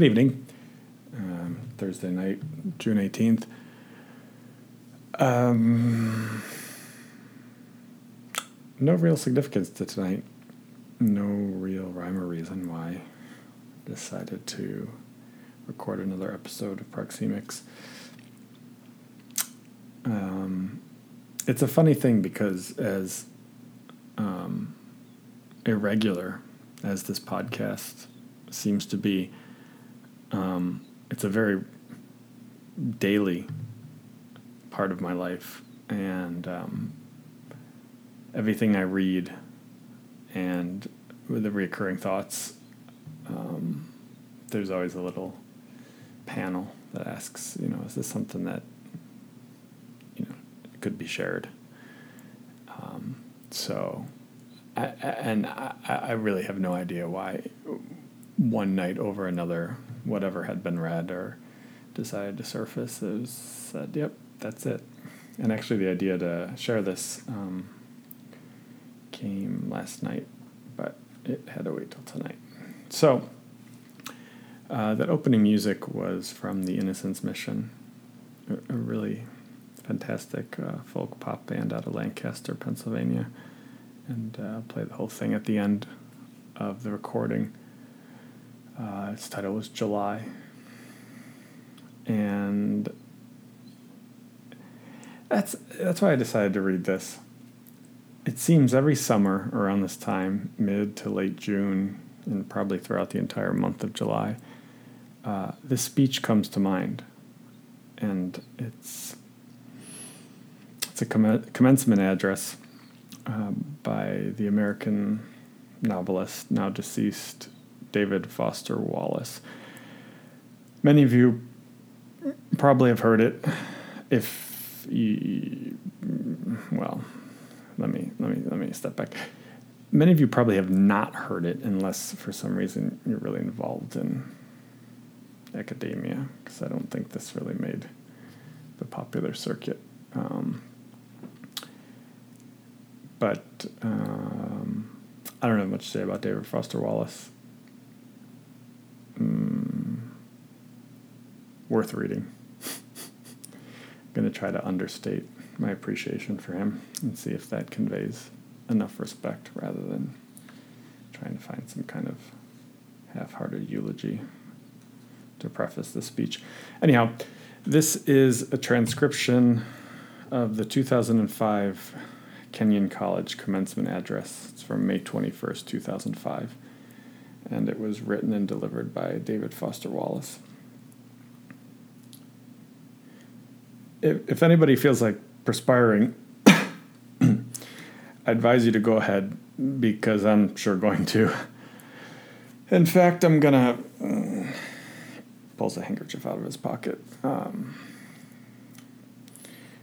Good evening. Um, Thursday night, June 18th. Um, no real significance to tonight. No real rhyme or reason why I decided to record another episode of Proxemics. Um, it's a funny thing because as um, irregular as this podcast seems to be, um, it's a very daily part of my life, and um, everything I read and the recurring thoughts, um, there's always a little panel that asks, you know, is this something that you know could be shared? Um, so, I, and I, I really have no idea why one night over another, whatever had been read or decided to surface, was said, yep, that's it. And actually, the idea to share this um, came last night, but it had to wait till tonight. So, uh, that opening music was from the Innocence Mission, a, a really fantastic uh, folk pop band out of Lancaster, Pennsylvania, and uh, played the whole thing at the end of the recording. Uh, its title was July. And that's that's why I decided to read this. It seems every summer around this time, mid to late June, and probably throughout the entire month of July, uh, this speech comes to mind, and it's it's a comm- commencement address um, by the American novelist, now deceased David Foster Wallace. Many of you probably have heard it. If you, well, let me let me let me step back. Many of you probably have not heard it unless for some reason you're really involved in academia, because I don't think this really made the popular circuit. Um, but um, I don't have much to say about David Foster Wallace. Worth reading. I'm going to try to understate my appreciation for him and see if that conveys enough respect rather than trying to find some kind of half hearted eulogy to preface the speech. Anyhow, this is a transcription of the 2005 Kenyon College commencement address. It's from May 21st, 2005, and it was written and delivered by David Foster Wallace. If, if anybody feels like perspiring, I advise you to go ahead because I'm sure going to. In fact, I'm gonna uh, pulls a handkerchief out of his pocket. Um,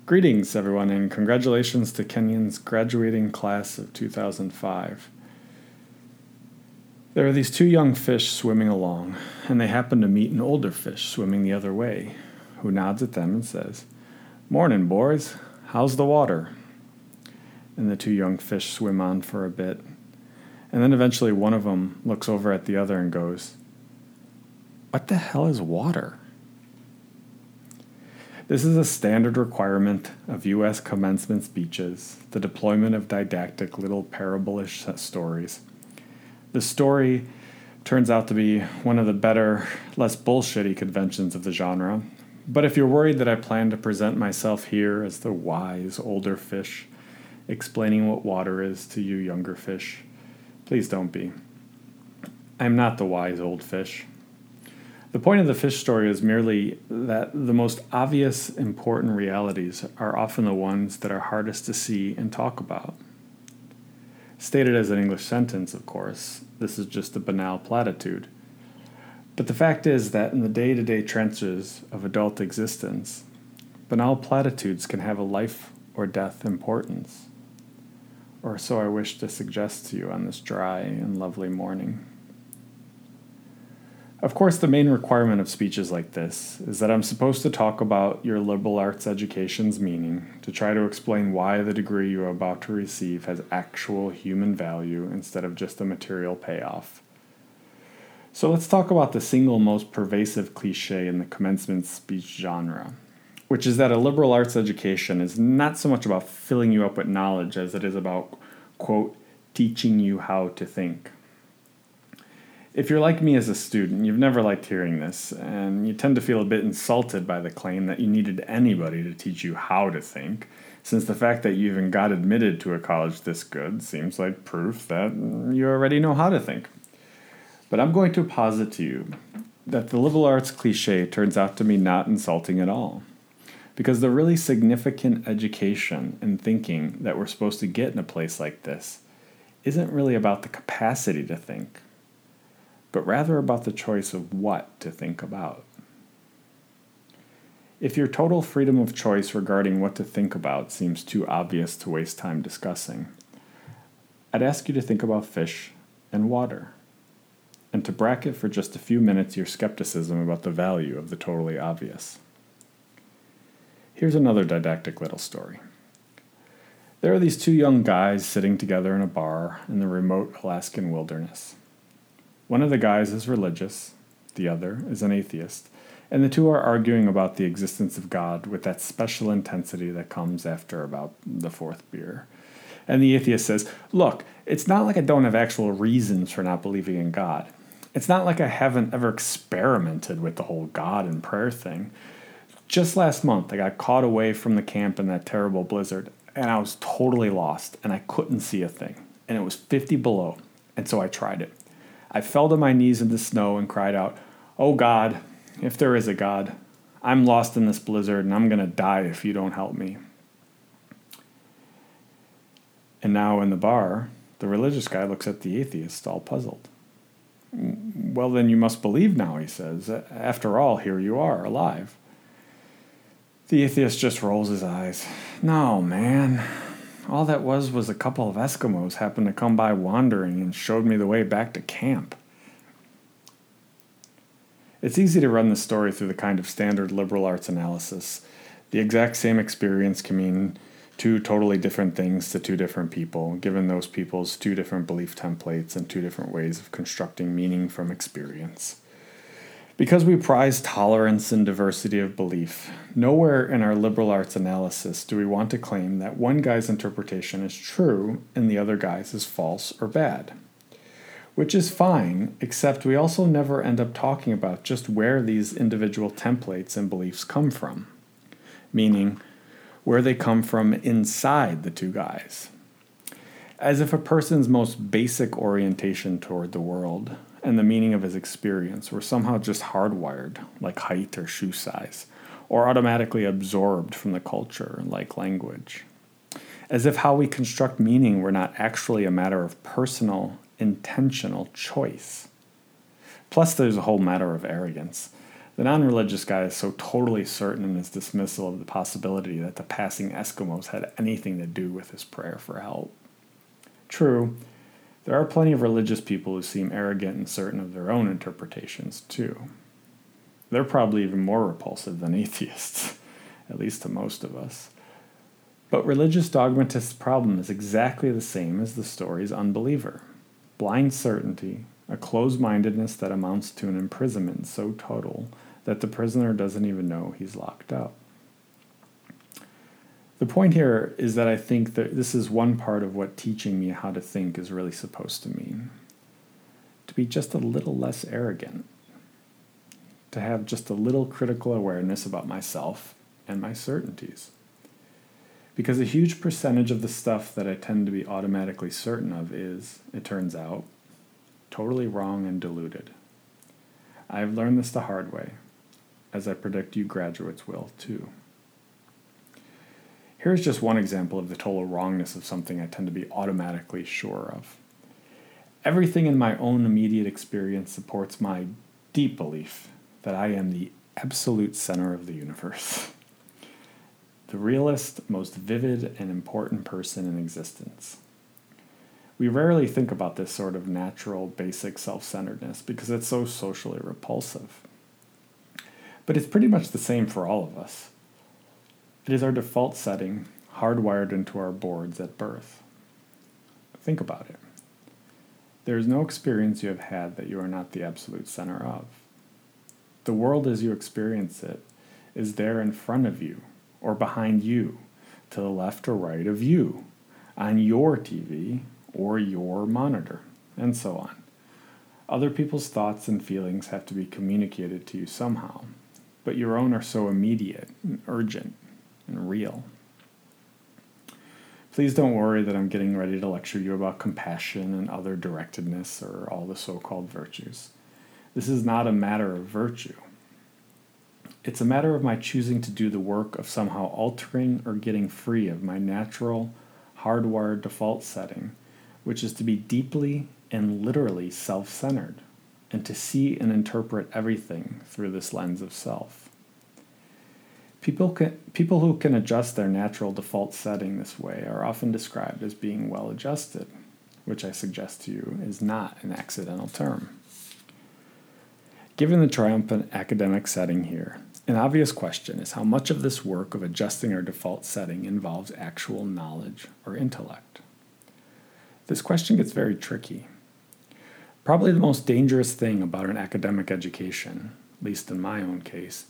greetings, everyone, and congratulations to Kenyon's graduating class of 2005. There are these two young fish swimming along, and they happen to meet an older fish swimming the other way, who nods at them and says, Morning, boys. How's the water? And the two young fish swim on for a bit. And then eventually one of them looks over at the other and goes, What the hell is water? This is a standard requirement of U.S. commencement speeches, the deployment of didactic little parable-ish stories. The story turns out to be one of the better, less bullshitty conventions of the genre, but if you're worried that I plan to present myself here as the wise older fish, explaining what water is to you younger fish, please don't be. I am not the wise old fish. The point of the fish story is merely that the most obvious important realities are often the ones that are hardest to see and talk about. Stated as an English sentence, of course, this is just a banal platitude. But the fact is that in the day to day trenches of adult existence, banal platitudes can have a life or death importance. Or so I wish to suggest to you on this dry and lovely morning. Of course, the main requirement of speeches like this is that I'm supposed to talk about your liberal arts education's meaning, to try to explain why the degree you are about to receive has actual human value instead of just a material payoff So let's talk about the single most pervasive cliche in the commencement speech genre, which is that a liberal arts education is not so much about filling you up with knowledge as it is about, quote, teaching you how to think. If you're like me as a student, you've never liked hearing this, and you tend to feel a bit insulted by the claim that you needed anybody to teach you how to think, since the fact that you even got admitted to a college this good seems like proof that you already know how to think. But I'm going to posit to you that the liberal arts cliche turns out to be not insulting at all. Because the really significant education and thinking that we're supposed to get in a place like this isn't really about the capacity to think, but rather about the choice of what to think about. If your total freedom of choice regarding what to think about seems too obvious to waste time discussing, I'd ask you to think about fish and water and to bracket for just a few minutes your skepticism about the value of the totally obvious. Here's another didactic little story. There are these two young guys sitting together in a bar in the remote Alaskan wilderness. One of the guys is religious, the other is an atheist, and the two are arguing about the existence of God with that special intensity that comes after about the fourth beer. And the atheist says, Look, it's not like I don't have actual reasons for not believing in God. It's not like I haven't ever experimented with the whole God and prayer thing. Just last month, I got caught away from the camp in that terrible blizzard, and I was totally lost, and I couldn't see a thing. And it was 50 below, and so I tried it. I fell to my knees in the snow and cried out, Oh God, if there is a God, I'm lost in this blizzard and I'm going to die if you don't help me. And now in the bar, the religious guy looks at the atheist, all puzzled. Well, then you must believe now, he says. After all, here you are, alive. The atheist just rolls his eyes. No, man. All that was was a couple of Eskimos happened to come by wandering and showed me the way back to camp. It's easy to run the story through the kind of standard liberal arts analysis. The exact same experience can mean two totally different things to two different people, given those people's two different belief templates and two different ways of constructing meaning from experience. Because we prize tolerance and diversity of belief, nowhere in our liberal arts analysis do we want to claim that one guy's interpretation is true and the other guy's is false or bad. Which is fine, except we also never end up talking about just where these individual templates and beliefs come from. Meaning, where they come from inside the two guys. As if a person's most basic orientation toward the world and the meaning of his experience were somehow just hardwired, like height or shoe size, or automatically absorbed from the culture, like language. As if how we construct meaning were not actually a matter of personal, intentional choice. Plus, there's a whole matter of arrogance. The non religious guy is so totally certain in his dismissal of the possibility that the passing Eskimos had anything to do with his prayer for help. True, there are plenty of religious people who seem arrogant and certain of their own interpretations, too. They're probably even more repulsive than atheists, at least to most of us. But religious dogmatist's problem is exactly the same as the story's unbeliever blind certainty, a closed mindedness that amounts to an imprisonment so total that the prisoner doesn't even know he's locked up. The point here is that I think that this is one part of what teaching me how to think is really supposed to mean. To be just a little less arrogant, to have just a little critical awareness about myself and my certainties. Because a huge percentage of the stuff that I tend to be automatically certain of is, it turns out, totally wrong and deluded. I have learned this the hard way as I predict you graduates will too. Here's just one example of the total wrongness of something I tend to be automatically sure of. Everything in my own immediate experience supports my deep belief that I am the absolute center of the universe. the realest, most vivid, and important person in existence. We rarely think about this sort of natural, basic self centeredness because it's so socially repulsive. But it's pretty much the same for all of us. It is our default setting, hardwired into our boards at birth. Think about it. There is no experience you have had that you are not the absolute center of. The world as you experience it is there in front of you or behind you, to the left or right of you, on your TV or your monitor, and so on. Other people's thoughts and feelings have to be communicated to you somehow, but your own are so immediate and urgent and real. Please don't worry that I'm getting ready to lecture you about compassion and other directedness or all the so called virtues. This is not a matter of virtue. It's a matter of my choosing to do the work of somehow altering or getting free of my natural, hardwired default setting, which is to be deeply and literally self centered, and to see and interpret everything through this lens of self. People, can, people who can adjust their natural default setting this way are often described as being well adjusted, which I suggest to you is not an accidental term. Given the triumphant academic setting here, an obvious question is how much of this work of adjusting our default setting involves actual knowledge or intellect. This question gets very tricky. Probably the most dangerous thing about an academic education, at least in my own case,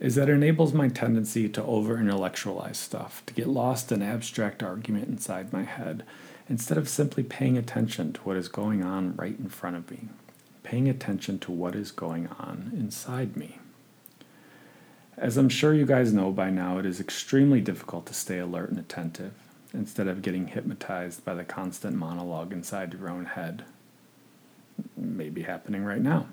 is that it enables my tendency to over intellectualize stuff, to get lost in abstract argument inside my head, instead of simply paying attention to what is going on right in front of me, paying attention to what is going on inside me. As I'm sure you guys know by now, it is extremely difficult to stay alert and attentive instead of getting hypnotized by the constant monologue inside your own head. Maybe happening right now.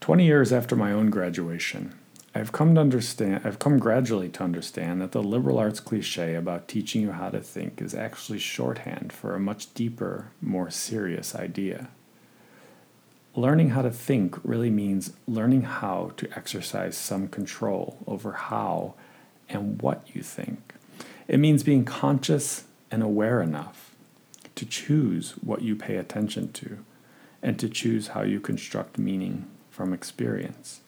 20 years after my own graduation, I've come to understand I've come gradually to understand that the liberal arts cliche about teaching you how to think is actually shorthand for a much deeper, more serious idea. Learning how to think really means learning how to exercise some control over how and what you think. It means being conscious and aware enough to choose what you pay attention to and to choose how you construct meaning from experience.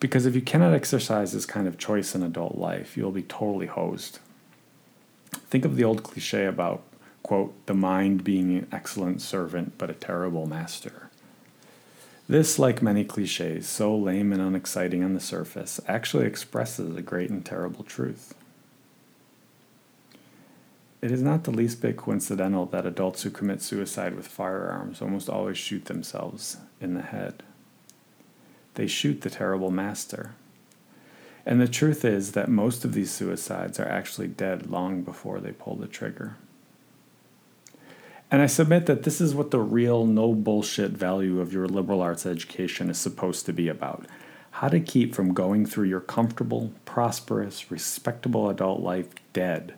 Because if you cannot exercise this kind of choice in adult life, you'll be totally hosed. Think of the old cliche about, quote, the mind being an excellent servant but a terrible master. This, like many cliches, so lame and unexciting on the surface, actually expresses a great and terrible truth. It is not the least bit coincidental that adults who commit suicide with firearms almost always shoot themselves in the head they shoot the terrible master. And the truth is that most of these suicides are actually dead long before they pull the trigger. And I submit that this is what the real no bullshit value of your liberal arts education is supposed to be about. How to keep from going through your comfortable, prosperous, respectable adult life dead,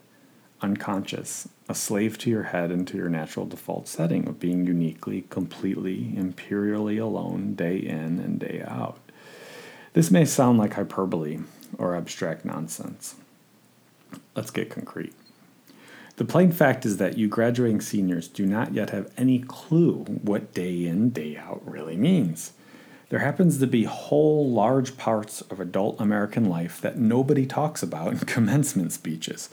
unconscious, a slave to your head and to your natural default setting of being uniquely, completely, imperially alone day in and day out. This may sound like hyperbole or abstract nonsense. Let's get concrete. The plain fact is that you graduating seniors do not yet have any clue what day in, day out really means. There happens to be whole large parts of adult American life that nobody talks about in commencement speeches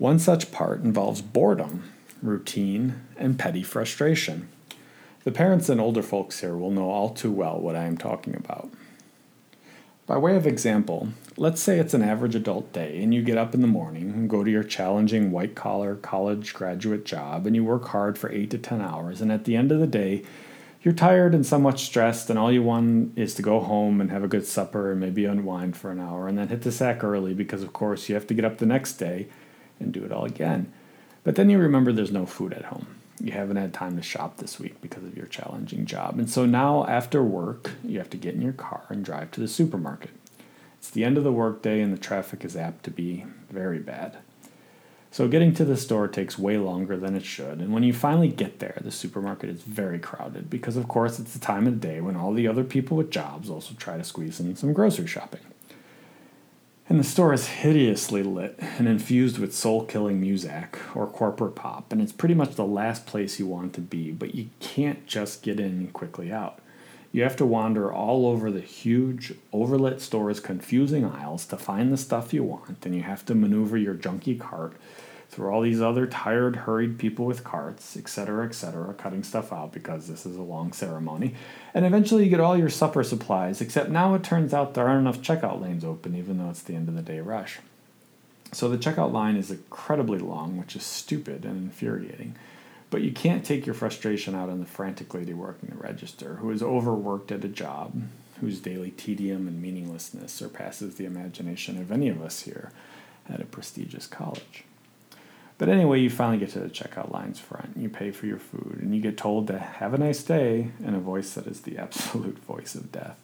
one such part involves boredom, routine, and petty frustration. The parents and older folks here will know all too well what I am talking about. By way of example, let's say it's an average adult day and you get up in the morning and go to your challenging white collar college graduate job and you work hard for 8 to 10 hours and at the end of the day you're tired and somewhat stressed and all you want is to go home and have a good supper and maybe unwind for an hour and then hit the sack early because of course you have to get up the next day and do it all again. But then you remember there's no food at home. You haven't had time to shop this week because of your challenging job. And so now, after work, you have to get in your car and drive to the supermarket. It's the end of the workday, and the traffic is apt to be very bad. So, getting to the store takes way longer than it should. And when you finally get there, the supermarket is very crowded because, of course, it's the time of the day when all the other people with jobs also try to squeeze in some grocery shopping. And the store is hideously lit and infused with soul killing music or corporate pop, and it's pretty much the last place you want to be, but you can't just get in and quickly out. You have to wander all over the huge, overlit store's confusing aisles to find the stuff you want, and you have to maneuver your junky cart through all these other tired, hurried people with carts, etc., etc., cutting stuff out because this is a long ceremony. And eventually you get all your supper supplies, except now it turns out there aren't enough checkout lanes open, even though it's the end of the day rush. So the checkout line is incredibly long, which is stupid and infuriating. But you can't take your frustration out on the frantic lady working the register, who is overworked at a job, whose daily tedium and meaninglessness surpasses the imagination of any of us here at a prestigious college. But anyway, you finally get to the checkout line's front. You pay for your food, and you get told to have a nice day in a voice that is the absolute voice of death.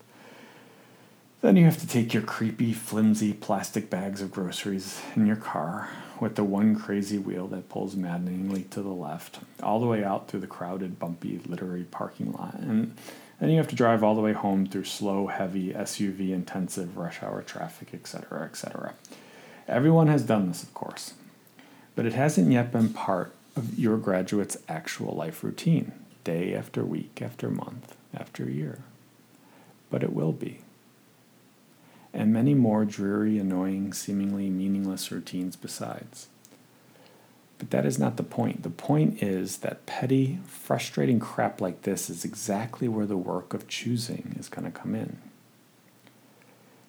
Then you have to take your creepy, flimsy plastic bags of groceries in your car with the one crazy wheel that pulls maddeningly to the left, all the way out through the crowded, bumpy, literary parking lot. And then you have to drive all the way home through slow, heavy, SUV intensive rush hour traffic, etc., etc. Everyone has done this, of course but it hasn't yet been part of your graduate's actual life routine, day after week after month after year. But it will be. And many more dreary, annoying, seemingly meaningless routines besides. But that is not the point. The point is that petty, frustrating crap like this is exactly where the work of choosing is going to come in.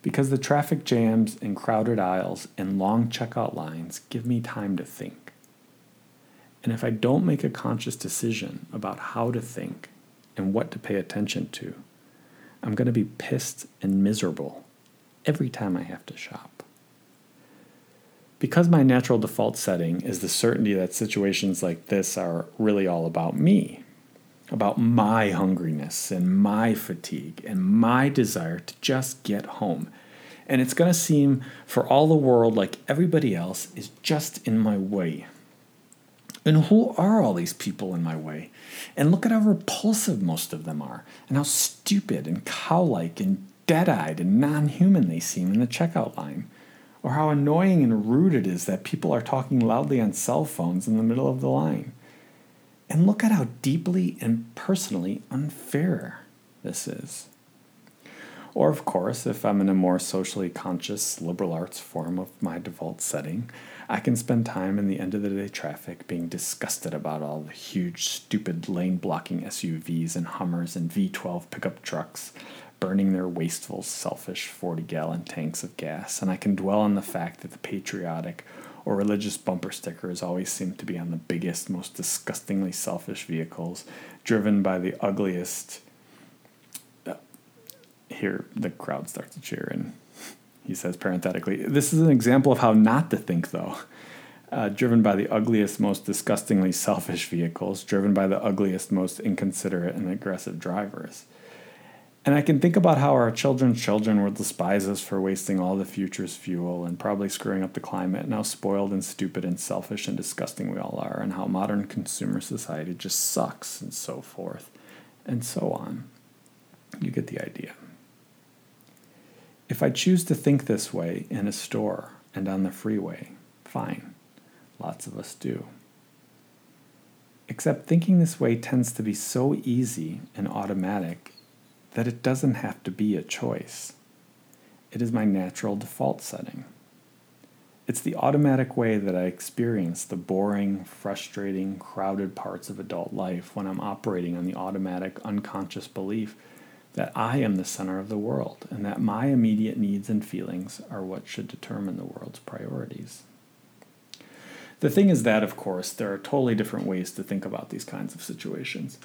Because the traffic jams and crowded aisles and long checkout lines give me time to think. And if I don't make a conscious decision about how to think and what to pay attention to, I'm going to be pissed and miserable every time I have to shop. Because my natural default setting is the certainty that situations like this are really all about me, about my hungriness and my fatigue and my desire to just get home. And it's going to seem for all the world like everybody else is just in my way. And who are all these people in my way? And look at how repulsive most of them are, and how stupid and cow like and dead eyed and non human they seem in the checkout line. Or how annoying and rude it is that people are talking loudly on cell phones in the middle of the line. And look at how deeply and personally unfair this is. Or, of course, if I'm in a more socially conscious liberal arts form of my default setting, I can spend time in the end of the day traffic being disgusted about all the huge, stupid lane blocking SUVs and Hummers and V12 pickup trucks burning their wasteful, selfish 40 gallon tanks of gas. And I can dwell on the fact that the patriotic or religious bumper stickers always seem to be on the biggest, most disgustingly selfish vehicles, driven by the ugliest. Uh, here, the crowd starts to cheer, and he says parenthetically, This is an example of how not to think, though. Uh, driven by the ugliest, most disgustingly selfish vehicles, driven by the ugliest, most inconsiderate and aggressive drivers. And I can think about how our children's children will despise us for wasting all the future's fuel and probably screwing up the climate, and how spoiled and stupid and selfish and disgusting we all are, and how modern consumer society just sucks, and so forth, and so on. You get the idea. If I choose to think this way in a store and on the freeway, fine. Lots of us do. Except thinking this way tends to be so easy and automatic that it doesn't have to be a choice. It is my natural default setting. It's the automatic way that I experience the boring, frustrating, crowded parts of adult life when I'm operating on the automatic, unconscious belief that I am the center of the world and that my immediate needs and feelings are what should determine the world's priorities. The thing is that, of course, there are totally different ways to think about these kinds of situations.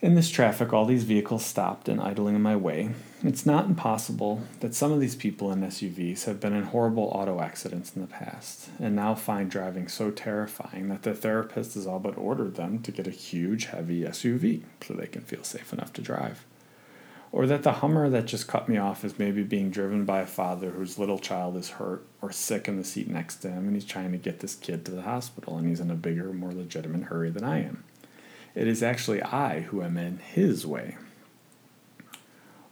In this traffic, all these vehicles stopped and idling in my way. It's not impossible that some of these people in SUVs have been in horrible auto accidents in the past and now find driving so terrifying that the therapist has all but ordered them to get a huge, heavy SUV so they can feel safe enough to drive. Or that the Hummer that just cut me off is maybe being driven by a father whose little child is hurt or sick in the seat next to him and he's trying to get this kid to the hospital and he's in a bigger, more legitimate hurry than I am. It is actually I who am in his way.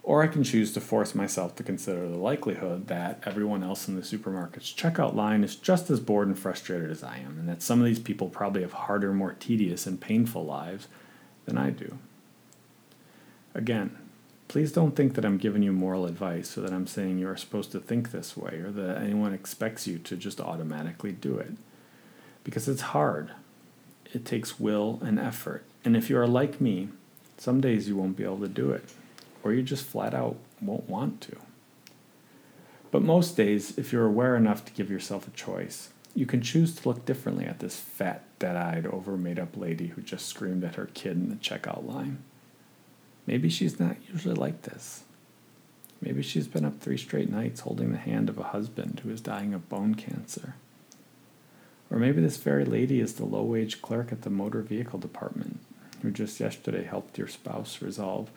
Or I can choose to force myself to consider the likelihood that everyone else in the supermarket's checkout line is just as bored and frustrated as I am, and that some of these people probably have harder, more tedious, and painful lives than I do. Again, please don't think that I'm giving you moral advice or that I'm saying you are supposed to think this way or that anyone expects you to just automatically do it. because it's hard. It takes will and effort. And if you are like me, some days you won't be able to do it, or you just flat out won't want to. But most days, if you're aware enough to give yourself a choice, you can choose to look differently at this fat, dead eyed, over made up lady who just screamed at her kid in the checkout line. Maybe she's not usually like this. Maybe she's been up three straight nights holding the hand of a husband who is dying of bone cancer. Or maybe this very lady is the low wage clerk at the motor vehicle department who just yesterday helped your spouse resolve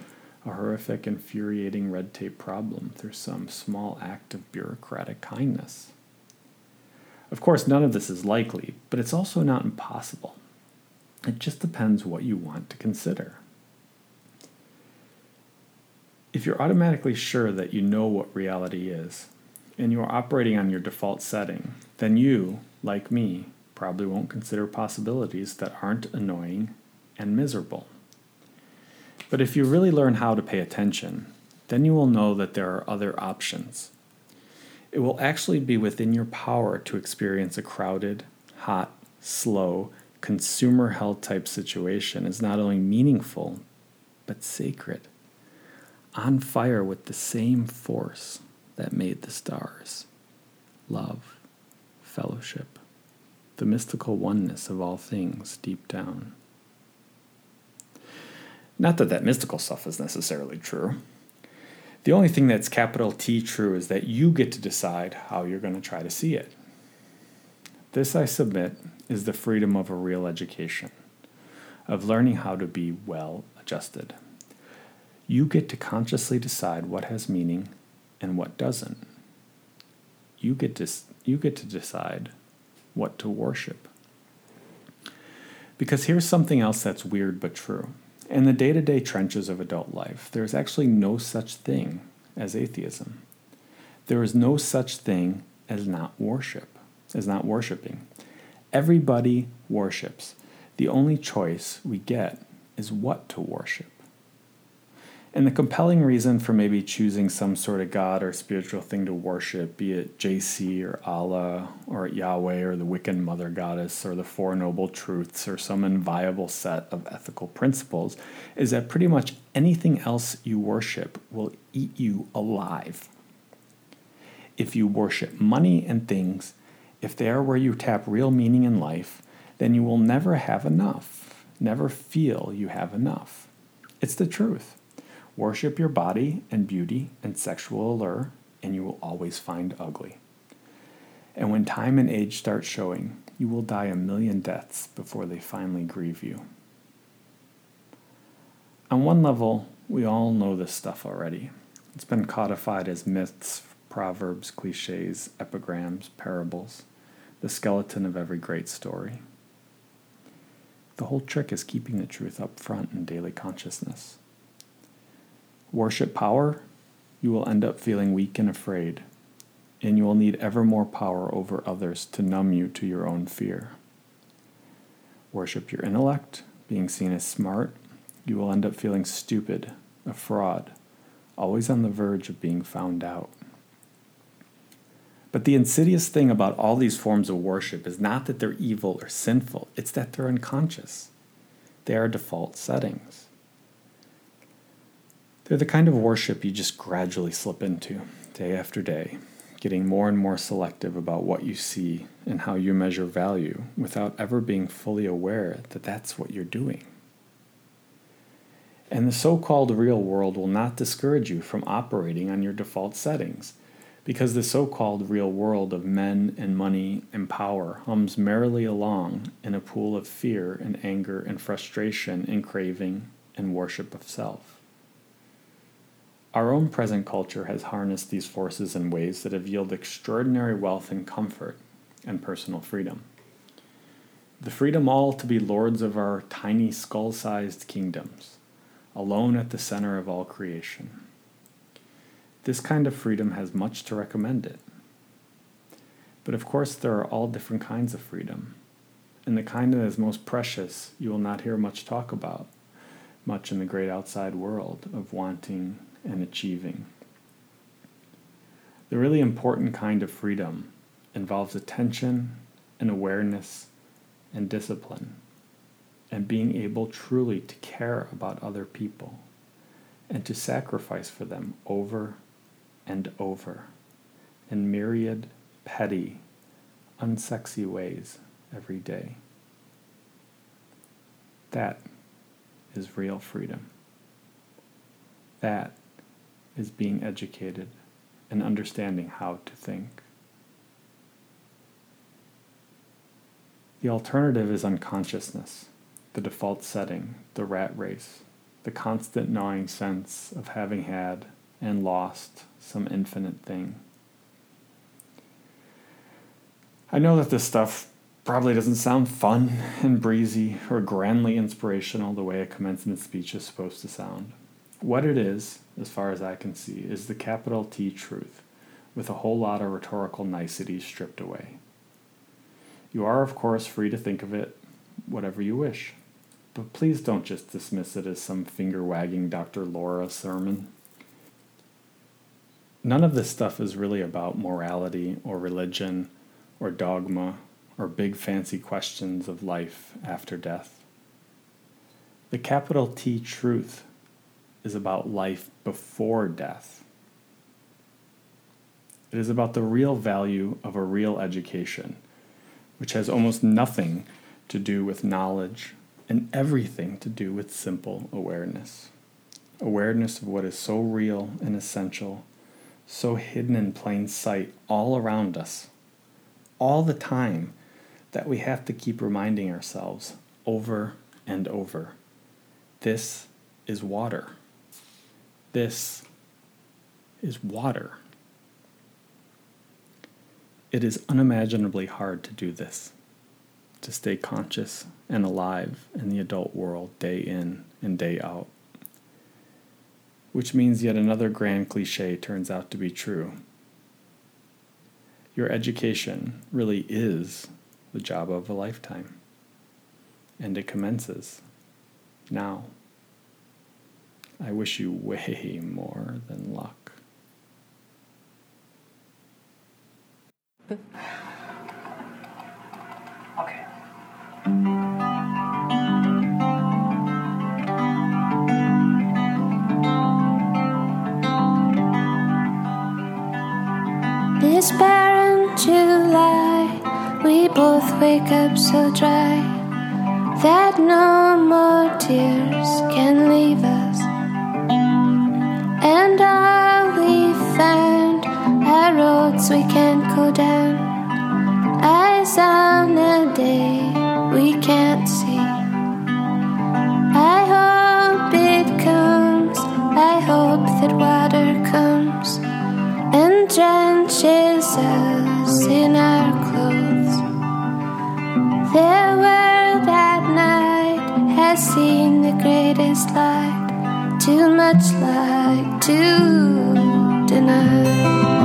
a horrific, infuriating red tape problem through some small act of bureaucratic kindness. Of course, none of this is likely, but it's also not impossible. It just depends what you want to consider. If you're automatically sure that you know what reality is, and you are operating on your default setting, then you, like me, probably won't consider possibilities that aren't annoying and miserable. But if you really learn how to pay attention, then you will know that there are other options. It will actually be within your power to experience a crowded, hot, slow, consumer hell type situation as not only meaningful, but sacred, on fire with the same force that made the stars love, fellowship, the mystical oneness of all things deep down. Not that that mystical stuff is necessarily true. The only thing that's capital T true is that you get to decide how you're going to try to see it. This, I submit, is the freedom of a real education, of learning how to be well adjusted. You get to consciously decide what has meaning and what doesn't. You get to, you get to decide what to worship. Because here's something else that's weird but true. In the day to day trenches of adult life, there is actually no such thing as atheism. There is no such thing as not worship, as not worshiping. Everybody worships. The only choice we get is what to worship. And the compelling reason for maybe choosing some sort of God or spiritual thing to worship, be it JC or Allah or Yahweh or the Wiccan Mother Goddess or the Four Noble Truths or some inviolable set of ethical principles, is that pretty much anything else you worship will eat you alive. If you worship money and things, if they are where you tap real meaning in life, then you will never have enough, never feel you have enough. It's the truth. Worship your body and beauty and sexual allure, and you will always find ugly. And when time and age start showing, you will die a million deaths before they finally grieve you. On one level, we all know this stuff already. It's been codified as myths, proverbs, cliches, epigrams, parables, the skeleton of every great story. The whole trick is keeping the truth up front in daily consciousness worship power, you will end up feeling weak and afraid, and you will need ever more power over others to numb you to your own fear. Worship your intellect, being seen as smart, you will end up feeling stupid, a fraud, always on the verge of being found out. But the insidious thing about all these forms of worship is not that they're evil or sinful, it's that they're unconscious. They are default settings. They're the kind of worship you just gradually slip into, day after day, getting more and more selective about what you see and how you measure value without ever being fully aware that that's what you're doing. And the so called real world will not discourage you from operating on your default settings, because the so called real world of men and money and power hums merrily along in a pool of fear and anger and frustration and craving and worship of self. Our own present culture has harnessed these forces in ways that have yielded extraordinary wealth and comfort and personal freedom. The freedom all to be lords of our tiny skull sized kingdoms, alone at the center of all creation. This kind of freedom has much to recommend it. But of course, there are all different kinds of freedom, and the kind that is most precious you will not hear much talk about, much in the great outside world of wanting and achieving. The really important kind of freedom involves attention and awareness and discipline, and being able truly to care about other people and to sacrifice for them over and over in myriad, petty, unsexy ways every day. That is real freedom. That is being educated and understanding how to think. The alternative is unconsciousness, the default setting, the rat race, the constant gnawing sense of having had and lost some infinite thing. I know that this stuff probably doesn't sound fun and breezy or grandly inspirational the way a commencement speech is supposed to sound. What it is, as far as I can see, is the capital T truth, with a whole lot of rhetorical niceties stripped away. You are, of course, free to think of it whatever you wish, but please don't just dismiss it as some finger wagging Dr. Laura sermon. None of this stuff is really about morality or religion or dogma or big fancy questions of life after death. The capital T truth is about life before death. It is about the real value of a real education, which has almost nothing to do with knowledge and everything to do with simple awareness. Awareness of what is so real and essential, so hidden in plain sight all around us, all the time, that we have to keep reminding ourselves over and over this is water. This is water. It is unimaginably hard to do this, to stay conscious and alive in the adult world day in and day out. Which means yet another grand cliche turns out to be true. Your education really is the job of a lifetime, and it commences now. I wish you way more than luck. Okay. This barren July, we both wake up so dry that no more tears can leave us. And all we found are roads we can't go down, eyes on a day we can't see. I hope it comes, I hope that water comes and drenches us in our clothes. Their world at night has seen the greatest light, too much light to deny.